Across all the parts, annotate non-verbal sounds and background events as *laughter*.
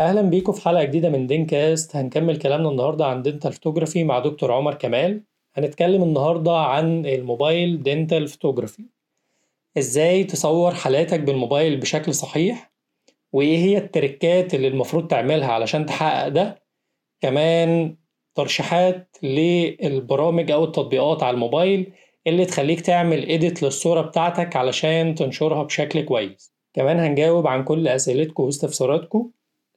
أهلا بيكم في حلقة جديدة من DenCast هنكمل كلامنا النهارده عن dental photography مع دكتور عمر كمال. هنتكلم النهارده عن الموبايل dental photography إزاي تصور حالاتك بالموبايل بشكل صحيح؟ وإيه هي التريكات اللي المفروض تعملها علشان تحقق ده؟ كمان ترشيحات للبرامج أو التطبيقات على الموبايل اللي تخليك تعمل edit للصورة بتاعتك علشان تنشرها بشكل كويس. كمان هنجاوب عن كل أسئلتكم واستفساراتكم.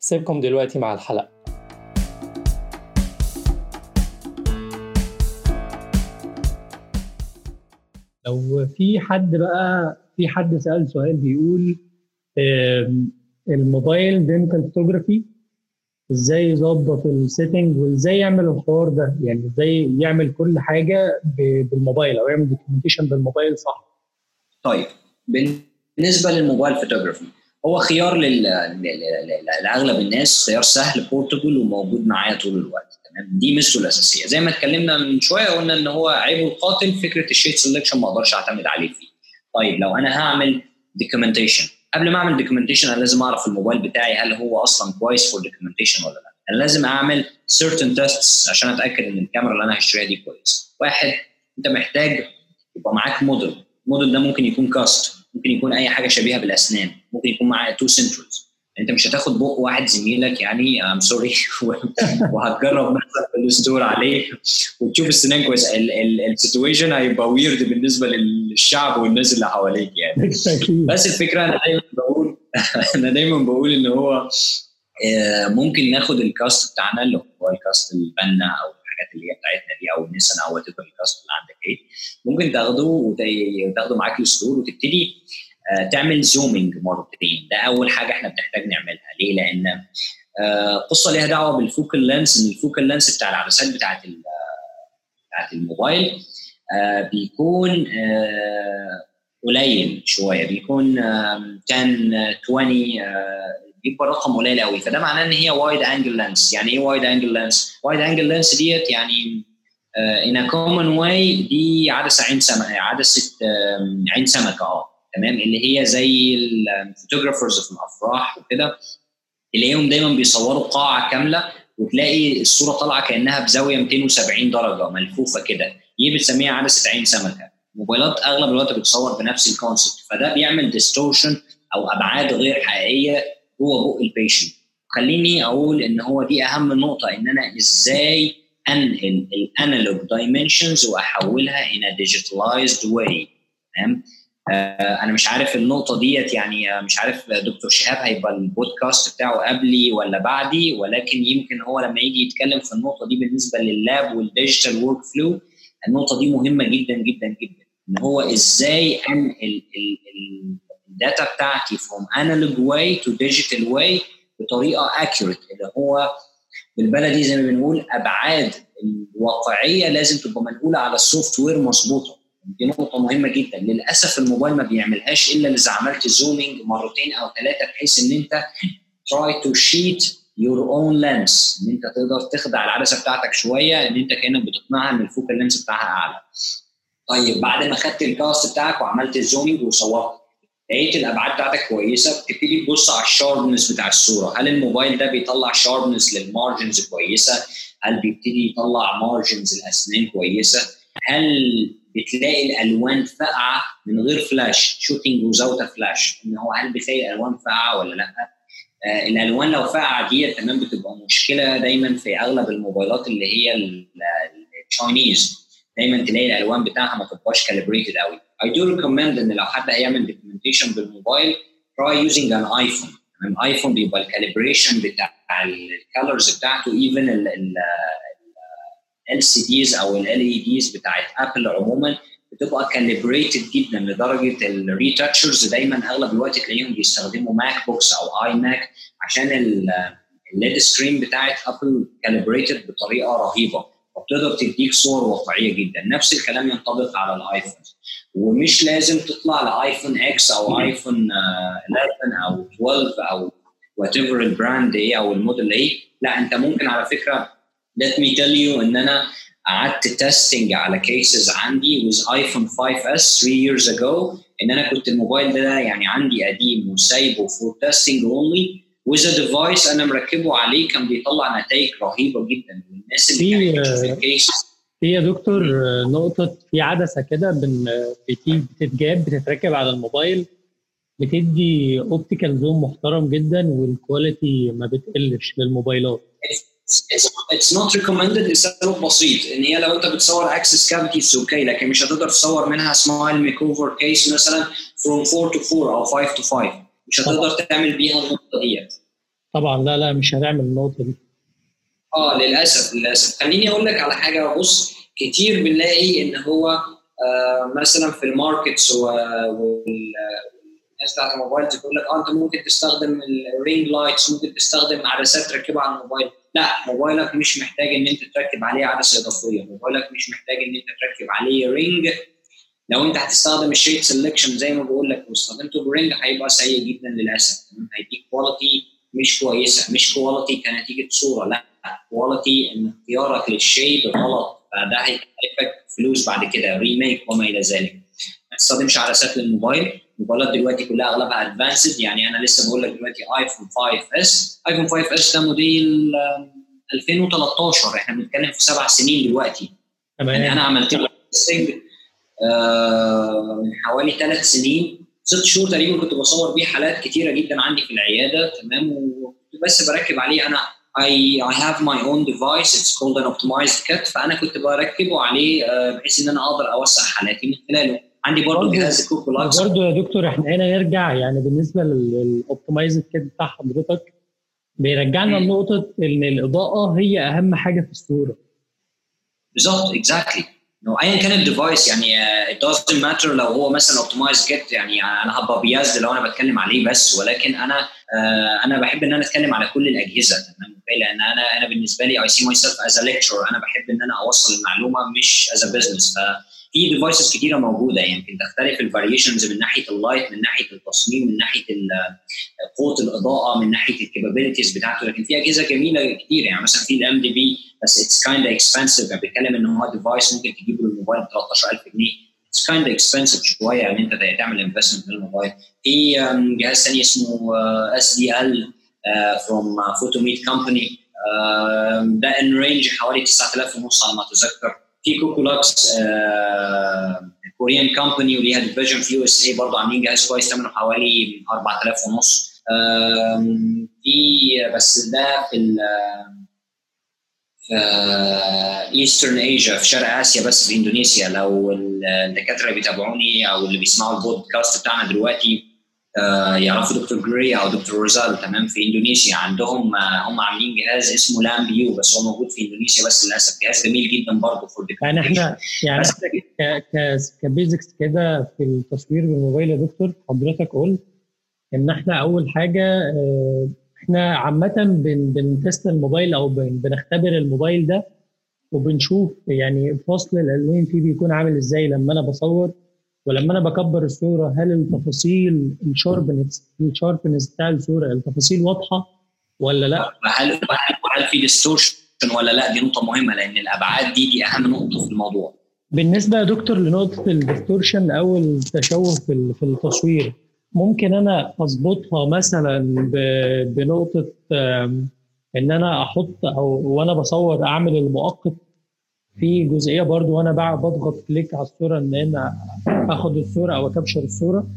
سيبكم دلوقتي مع الحلقة. لو في حد بقى في حد سأل سؤال بيقول الموبايل dental photography إزاي يظبط ال setting وإزاي يعمل الحوار ده؟ يعني إزاي يعمل كل حاجة بالموبايل أو يعمل documentation بالموبايل صح؟ طيب بالنسبة للموبايل فوتوغرافي هو خيار لأغلب الناس خيار سهل portable وموجود معايا طول الوقت تمام؟ دي ميزته الأساسية. زي ما اتكلمنا من شوية قلنا إن هو عيبه القاتل فكرة ال shade selection ما أقدرش أعتمد عليه فيه. طيب لو أنا هعمل documentation قبل ما أعمل documentation أنا لازم أعرف الموبايل بتاعي هل هو أصلا كويس for documentation ولا لأ. أنا لازم أعمل certain tests عشان أتأكد إن الكاميرا اللي أنا هشتريها دي كويس. واحد أنت محتاج يبقى معاك model ال model ده ممكن يكون cast ممكن يكون أي حاجة شبيهة بالأسنان. ممكن يكون معاه two centrals انت مش هتاخد بق واحد زميلك يعني I'm sorry *laughs* وهتجرب مثلا في ال store عليه وتشوف السنان كويس. ال situation هيبقى weird بالنسبة للشعب والناس اللي حواليك يعني. بس الفكرة أنا دايما بقول *laughs* أنا دايما بقول إن هو ممكن ناخد ال cast بتاعنا اللي هو ال cast البنا أو الحاجات اللي هي بتاعتنا دي أو النسن أو what ال cast اللي عندك إيه. ممكن تاخده وتاخده معاك ال store وتبتدي تعمل zooming مرتين. ده أول حاجة إحنا بنحتاج نعملها. ليه؟ لأن قصة ليها دعوة بال focal length إن ال focal length بتاع العدسات بتاعت بتاعت الموبايل بيكون قليل شوية. بيكون 10 20 بيبقى رقم قليل قوي فده معناه إن هي wide angle lens يعني إيه wide angle lens wide angle lens ديت يعني in common way دي عدسة عين سمكة عدسة عين سمكة آه تمام اللي هي زي ال photographers في الأفراح وكده تلاقيهم دايما بيصوروا قاعة كاملة وتلاقي الصورة طالعة كأنها بزاوية 270 درجة ملفوفة كده دي بنسميها عدسة عين سمكة. موبايلات أغلب الوقت بتصور بنفس ال concept فده بيعمل distortion أو أبعاد غير حقيقية جوه بق ال patient خليني أقول إن هو دي أهم نقطة إن أنا إزاي انقل ال analog dimensions وأحولها إلى digitalized way تمام؟ أنا مش عارف النقطة ديت يعني مش عارف دكتور شهاب هيبقى البودكاست بتاعه قبلي ولا بعدي ولكن يمكن هو لما يجي يتكلم في النقطة دي بالنسبة لل lab وال digital work فلو النقطة دي مهمة جدا جدا جدا. إن هو إزاي انقل ال data بتاعتي from analog way to digital way بطريقة accurate اللي هو بالبلدي زي ما بنقول أبعاد الواقعية لازم تبقى منقولة على ال software مظبوطة. دي نقطة مهمة جدا. للأسف الموبايل ما بيعملهاش إلا إذا عملت zooming مرتين أو ثلاثة بحيث إن أنت try to cheat your own lens. إن أنت تقدر تخدع العدسة بتاعتك شوية إن أنت كأنك بتقنعها إن ال focal length بتاعها أعلى. طيب بعد ما خدت ال cast بتاعك وعملت ال zooming وصورت لقيت الأبعاد بتاعتك كويسة بتبتدي تبص على ال sharpness بتاع الصورة. هل الموبايل ده بيطلع sharpness لل margins كويسة؟ هل بيبتدي يطلع margins الاسنان كويسة؟ هل بتلاقي الألوان فاقعة من غير flash shooting without flash إن هو هل بتلاقي الألوان فاقعة ولا لأ؟ آه الألوان لو فاقعة دي تمام بتبقى مشكلة دايما في أغلب الموبايلات اللي هي ال Chinese دايما تلاقي الألوان بتاعها ما تبقاش calibrated قوي I do recommend إن لو حد هيعمل documentation بالموبايل try using an iPhone. الايفون بيبقى ال calibration بتاع ال colors بتاعته even ال LCDs أو ال LEDs بتاعت Apple عموما بتبقى calibrated جدا لدرجة ال retouchers دايما أغلب الوقت تلاقيهم بيستخدموا MacBooks أو iMac عشان ال LED screen بتاعت Apple calibrated بطريقة رهيبة وبتقدر تديك صور واقعية جدا. نفس الكلام ينطبق على الايفون ومش لازم تطلع لايفون إكس أو iPhone 11 أو 12 أو whatever ال brand إيه أو الموديل إيه لا أنت ممكن على فكرة let me tell you إن أنا قعدت testing على cases عندي with ايفون 5s 3 years ago. إن أنا كنت الموبايل ده يعني عندي قديم وسايبه for testing only with a device أنا مركبه عليه كان بيطلع نتائج رهيبة جدا. والناس اللي كانت بتشوف آه، ال case في يا دكتور آه، نقطة في عدسة كده بتيجي بتتجاب بتتركب على الموبايل بتدي optical zoom محترم جدا وال quality ما بتقلش للموبايلات. It's not recommended لسبب بسيط. إن هي لو أنت بتصور access cavities okay لكن مش هتقدر تصور منها smile makeover case مثلا from 4 to 4 أو 5 to 5 مش هتقدر تعمل بيها النقطة ديت. طبعا. لا لا مش هنعمل النقطة دي. آه للأسف للأسف. خليني أقول لك على حاجة. بص كتير بنلاقي إن هو آه مثلا في ال markets والناس بتاعت الموبايل تقول لك آه أنت ممكن تستخدم ال ring lights ممكن تستخدم عدسات تركبها على الموبايل. لا موبايلك مش محتاج إن أنت تركب عليه عدسة إضافية. موبايلك مش محتاج إن أنت تركب عليه ring. لو أنت هتستخدم ال shade selection زي ما بقول لك واستخدمته ب ring هيبقى سيء جدا للأسف. تمام؟ هيديك quality مش كويسة. مش quality كنتيجة صورة. لا quality إن اختيارك لل shade غلط. فده هيكلفك فلوس بعد كده. Remake وما إلى ذلك. ما تستخدمش عدسات للموبايل. الموبايلات دلوقتي كلها أغلبها advanced يعني أنا لسه بقول لك دلوقتي iPhone 5s iPhone 5s ده موديل آم، 2013 إحنا بنتكلم في سبع سنين دلوقتي. يعني تمام أنا عملت له testing من حوالي ثلاث سنين. ست شهور تقريبا كنت بصور بيه حالات كتيرة جدا عندي في العيادة تمام؟ وكنت بس بركب عليه. أنا I, I have my own device. It's called an optimized kit فأنا كنت بركبه عليه آه، بحيث إن أنا أقدر أوسع حالاتي من خلاله. عندي برضه جهاز برضه يا دكتور إحنا هنا نرجع يعني بالنسبة لل optimized kit بتاع حضرتك بيرجعنا مم. لنقطة إن الإضاءة هي أهم حاجة في الصورة بالظبط exactly إنه ايا كان ال device يعني it doesn't matter لو هو مثلا optimized kit يعني أنا هبقى biased لو أنا بتكلم عليه بس ولكن أنا uh, أنا بحب إن أنا أتكلم على كل الأجهزة تمام؟ لأن أنا أنا بالنسبة لي I see myself as a lecturer أنا بحب إن أنا أوصل المعلومة مش as a business ففي devices كتيرة موجودة. يمكن تختلف ال variations من ناحية ال light من ناحية التصميم من ناحية قوة الإضاءة من ناحية ال capabilities بتاعته. لكن في أجهزة جميلة كتير. يعني مثلا في ال MDP بس it's kind expensive يعني بيتكلم إن هو device ممكن تجيبه للموبايل ب 13000 جنيه. It's kind expensive شوية إن أنت تعمل investment في الموبايل. في جهاز ثاني اسمه SDL from فوتوميت company ده in range حوالي 9000 ونص على ما أتذكر. في كوكولاكس Korean company وليها division في USA برضه عاملين جهاز كويس ثمنه حوالي 4000 ونص. في بس ده في ال Eastern Asia في شرق آسيا بس في إندونيسيا. لو الدكاترة اللي بيتابعوني أو اللي بيسمعوا البودكاست بتاعنا دلوقتي آه، يعرفوا دكتور جري أو دكتور روزال تمام؟ في إندونيسيا عندهم آه، هم عاملين جهاز اسمه لام بيو بس هو موجود في إندونيسيا بس للأسف. جهاز جميل جدا برضه for يعني إحنا يعني ك basics كده في التصوير بالموبايل يا دكتور حضرتك قلت إن إحنا أول حاجة آه، إحنا عامة بن بن test الموبايل أو بن بنختبر الموبايل ده وبنشوف يعني فصل الألوان فيه بيكون عامل إزاي. لما أنا بصور ولما أنا بكبر الصورة هل التفاصيل ال sharpness ال sharpness بتاع الصورة التفاصيل واضحة ولا لا؟ هل هل في distortion ولا لا؟ دي نقطة مهمة لأن الأبعاد دي دي أهم نقطة في الموضوع. بالنسبة يا دكتور لنقطة ال distortion أو التشوه في في التصوير ممكن أنا أظبطها مثلا بنقطة إن أنا أحط أو وأنا بصور أعمل المؤقت في جزئية برضو وأنا بضغط click على الصورة إن أنا آخد الصورة أو a capture الصورة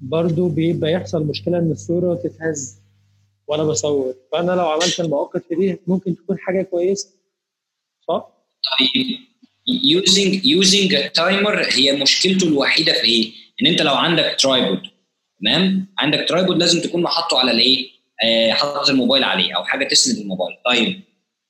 برضو بيبقى يحصل مشكلة إن الصورة تتهز وأنا بصور فأنا لو عملت المؤقت دي ممكن تكون حاجة كويسة صح؟ طيب using using timer هي مشكلته الوحيدة في إيه؟ إن أنت لو عندك tripod تمام؟ عندك tripod لازم تكون محطه على الإيه؟ آه، حاطط الموبايل عليه أو حاجة تسند الموبايل طيب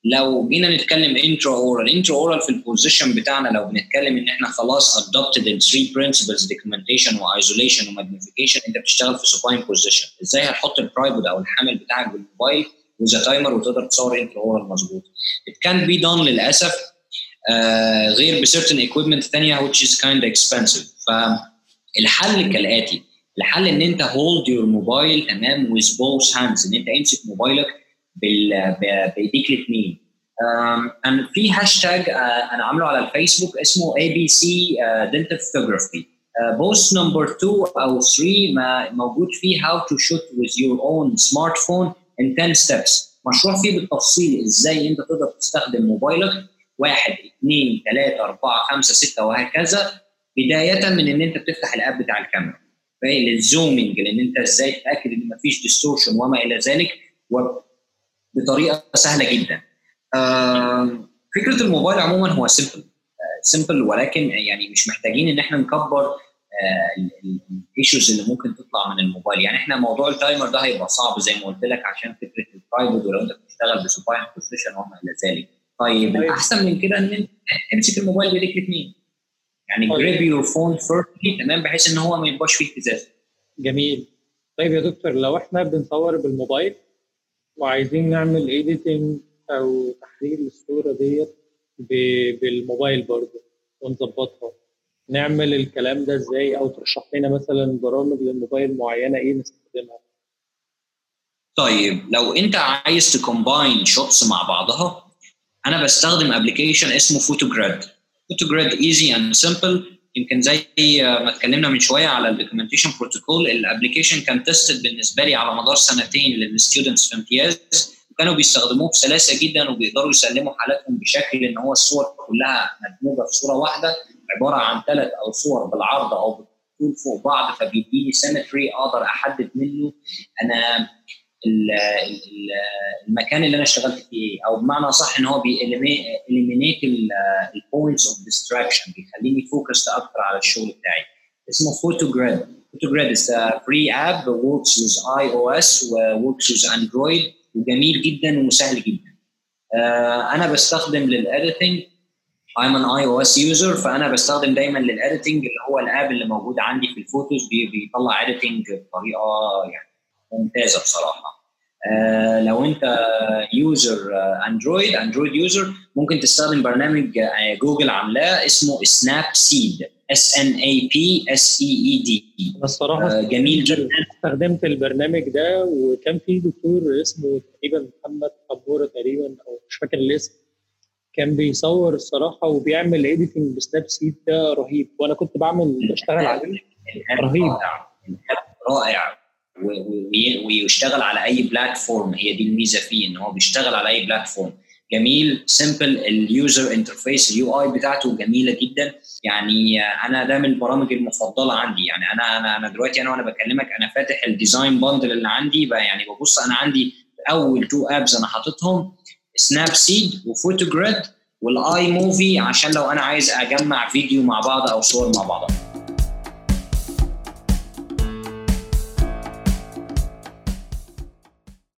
لو جينا نتكلم intraoral intraoral في ال position بتاعنا لو بنتكلم إن إحنا خلاص adopted ال 3 principles documentation و isolation و magnification أنت بتشتغل في supine position إزاي هتحط ال tripod أو الحامل بتاعك بالموبايل with a timer وتقدر تصور intraoral مظبوط. It can be done للأسف آه غير ب certain equipment ثانية which is kind of expensive فالحل كالآتي الحل إن أنت hold your mobile تمام with both hands إن أنت امسك موبايلك بايديك الاثنين أنا في هاشتاج آه، أنا عامله على الفيسبوك اسمه ABC dental photography post number 2 أو 3 ما- موجود فيه how to shoot with your own smartphone in 10 steps. مشروع فيه بالتفصيل إزاي أنت تقدر تستخدم موبايلك. واحد اثنين ثلاثة أربعة خمسة ستة وهكذا. بداية من إن أنت بتفتح ال app بتاع الكاميرا. لل zooming لأن أنت إزاي تتأكد إن مفيش distortion وما إلى ذلك. وبطريقة سهلة جدا. فكرة الموبايل عموما هو simple simple ولكن يعني مش محتاجين إن إحنا نكبر ال issues اللي ممكن تطلع من الموبايل. يعني إحنا موضوع ال timer ده هيبقى صعب زي ما قلت لك عشان فكرة ال private ولو أنت بتشتغل ب supine position وما إلى ذلك. طيب الأحسن من كده إن أنت تمسك الموبايل بإيديك الاثنين. يعني grip your phone firmly تمام؟ بحيث إن هو ما يبقاش فيه اهتزاز. جميل. طيب يا دكتور لو إحنا بنصور بالموبايل وعايزين نعمل editing أو تحرير الصورة ديت بالموبايل برضه ونظبطها. نعمل الكلام ده إزاي؟ أو ترشح لنا مثلا برامج للموبايل معينة إيه نستخدمها؟ طيب لو أنت عايز ت combine shots مع بعضها أنا بستخدم application اسمه PhotoGrid PhotoGrid easy and simple يمكن زي ما اتكلمنا من شوية على ال documentation protocol ال application كان tested بالنسبة لي على مدار سنتين لل students في امتياز وكانوا بيستخدموه بسلاسة جدا وبيقدروا يسلموا حالاتهم بشكل إن هو الصور كلها مدموجة في صورة واحدة عبارة عن ثلاث أو صور بالعرض أو بالطول فوق بعض فبيديني symmetry أقدر أحدد منه أنا المكان اللي أنا اشتغلت فيه إيه؟ أو بمعنى صح إن هو بي eliminate ال points of distraction بيخليني focus أكتر على الشغل بتاعي. اسمه PhotoGrid PhotoGrid is a free app works with iOS و works with Android وجميل جدا وسهل جدا. uh, أنا بستخدم لل editing I'm an iOS user فأنا بستخدم دايما لل editing اللي هو ال app اللي موجود عندي في ال photos بيطلع editing بطريقة يعني ممتازة بصراحة. آه لو انت user Android Android user ممكن تستخدم برنامج آه جوجل عاملاه اسمه Snapseed S N A P S E E D أنا الصراحة آه جميل جدا. استخدمت البرنامج ده وكان في دكتور اسمه تقريبا محمد حبوره تقريبا أو مش فاكر الاسم. كان بيصور الصراحة وبيعمل editing ب Snapseed ده رهيب. وأنا كنت بعمل بشتغل عليه. رهيب. رائع ويشتغل على أي platform هي دي الميزة فيه إن هو بيشتغل على أي platform جميل simple ال user interface ال UI بتاعته جميلة جدا. يعني أنا ده من البرامج المفضلة عندي. يعني أنا أنا أنا دلوقتي أنا وأنا بكلمك أنا فاتح ال design bundle اللي عندي. بقى يعني ببص أنا عندي أول two apps أنا حاططهم Snapseed و PhotoGrid وال iMovie عشان لو أنا عايز أجمع فيديو مع بعض أو صور مع بعض.